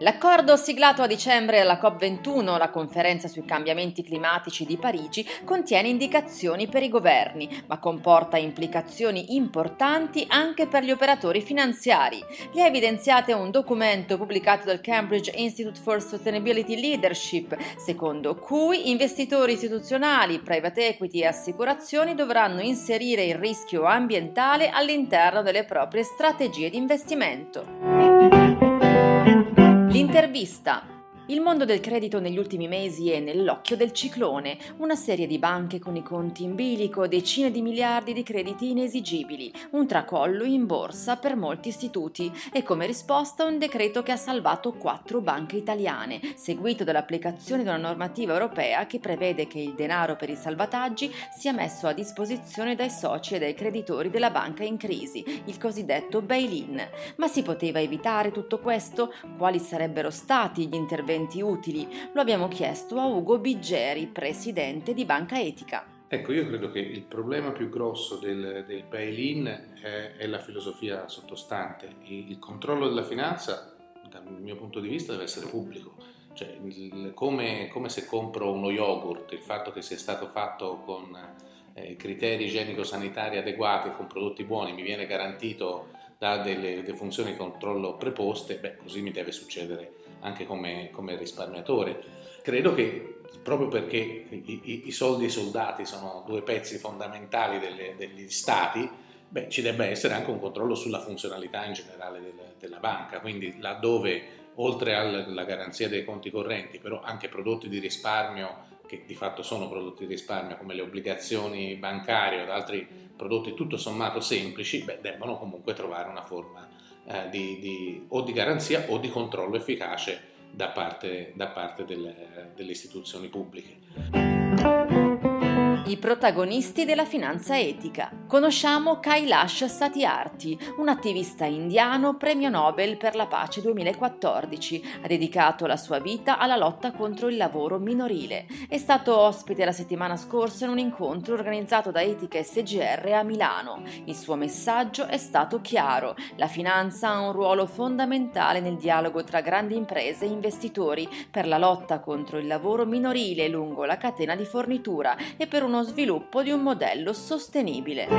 L'accordo siglato a dicembre alla COP21, la conferenza sui cambiamenti climatici di Parigi, contiene indicazioni per i governi, ma comporta implicazioni importanti anche per gli operatori finanziari. Le ha evidenziate un documento pubblicato dal Cambridge Institute for Sustainability Leadership, secondo cui investitori istituzionali, private equity e assicurazioni dovranno inserire il rischio ambientale all'interno delle proprie strategie di investimento. L'intervista il mondo del credito negli ultimi mesi è nell'occhio del ciclone, una serie di banche con i conti in bilico, decine di miliardi di crediti inesigibili, un tracollo in borsa per molti istituti e come risposta un decreto che ha salvato quattro banche italiane, seguito dall'applicazione di una normativa europea che prevede che il denaro per i salvataggi sia messo a disposizione dai soci e dai creditori della banca in crisi, il cosiddetto bail-in. Ma si poteva evitare tutto questo? Quali sarebbero stati gli interventi interventi utili? Lo abbiamo chiesto a Ugo Biggeri, presidente di Banca Etica. Ecco, io credo che il problema più grosso del, del bail-in è, è, la filosofia sottostante. Il, il, controllo della finanza, dal mio punto di vista, deve essere pubblico. Cioè, il, come, come, se compro uno yogurt, il fatto che sia stato fatto con eh, criteri igienico-sanitari adeguati, con prodotti buoni, mi viene garantito da delle, delle funzioni di controllo preposte, beh, così mi deve succedere anche come, come risparmiatore. Credo che proprio perché i, i, i, soldi e i soldati sono due pezzi fondamentali delle, degli stati, beh, ci debba essere anche un controllo sulla funzionalità in generale del, della banca, quindi laddove oltre alla garanzia dei conti correnti, però anche prodotti di risparmio che di fatto sono prodotti di risparmio come le obbligazioni bancarie o altri prodotti tutto sommato semplici, beh, debbono comunque trovare una forma eh, di, di, o di garanzia o di controllo efficace da parte, da parte delle, delle istituzioni pubbliche. I protagonisti della finanza etica. Conosciamo Kailash Satyarthi, un attivista indiano premio Nobel per la pace 2014. Ha dedicato la sua vita alla lotta contro il lavoro minorile. È stato ospite la settimana scorsa in un incontro organizzato da Etica SGR a Milano. Il suo messaggio è stato chiaro. La finanza ha un ruolo fondamentale nel dialogo tra grandi imprese e investitori per la lotta contro il lavoro minorile lungo la catena di fornitura e per uno sviluppo di un modello sostenibile.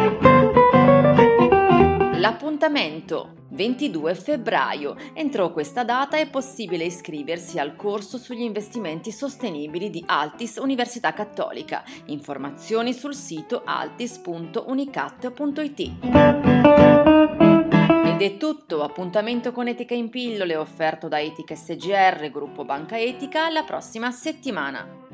L'appuntamento 22 febbraio. Entro questa data è possibile iscriversi al corso sugli investimenti sostenibili di Altis Università Cattolica. Informazioni sul sito altis.unicat.it. Ed è tutto, appuntamento con Etica in pillole offerto da Etica SGR, gruppo Banca Etica, alla prossima settimana.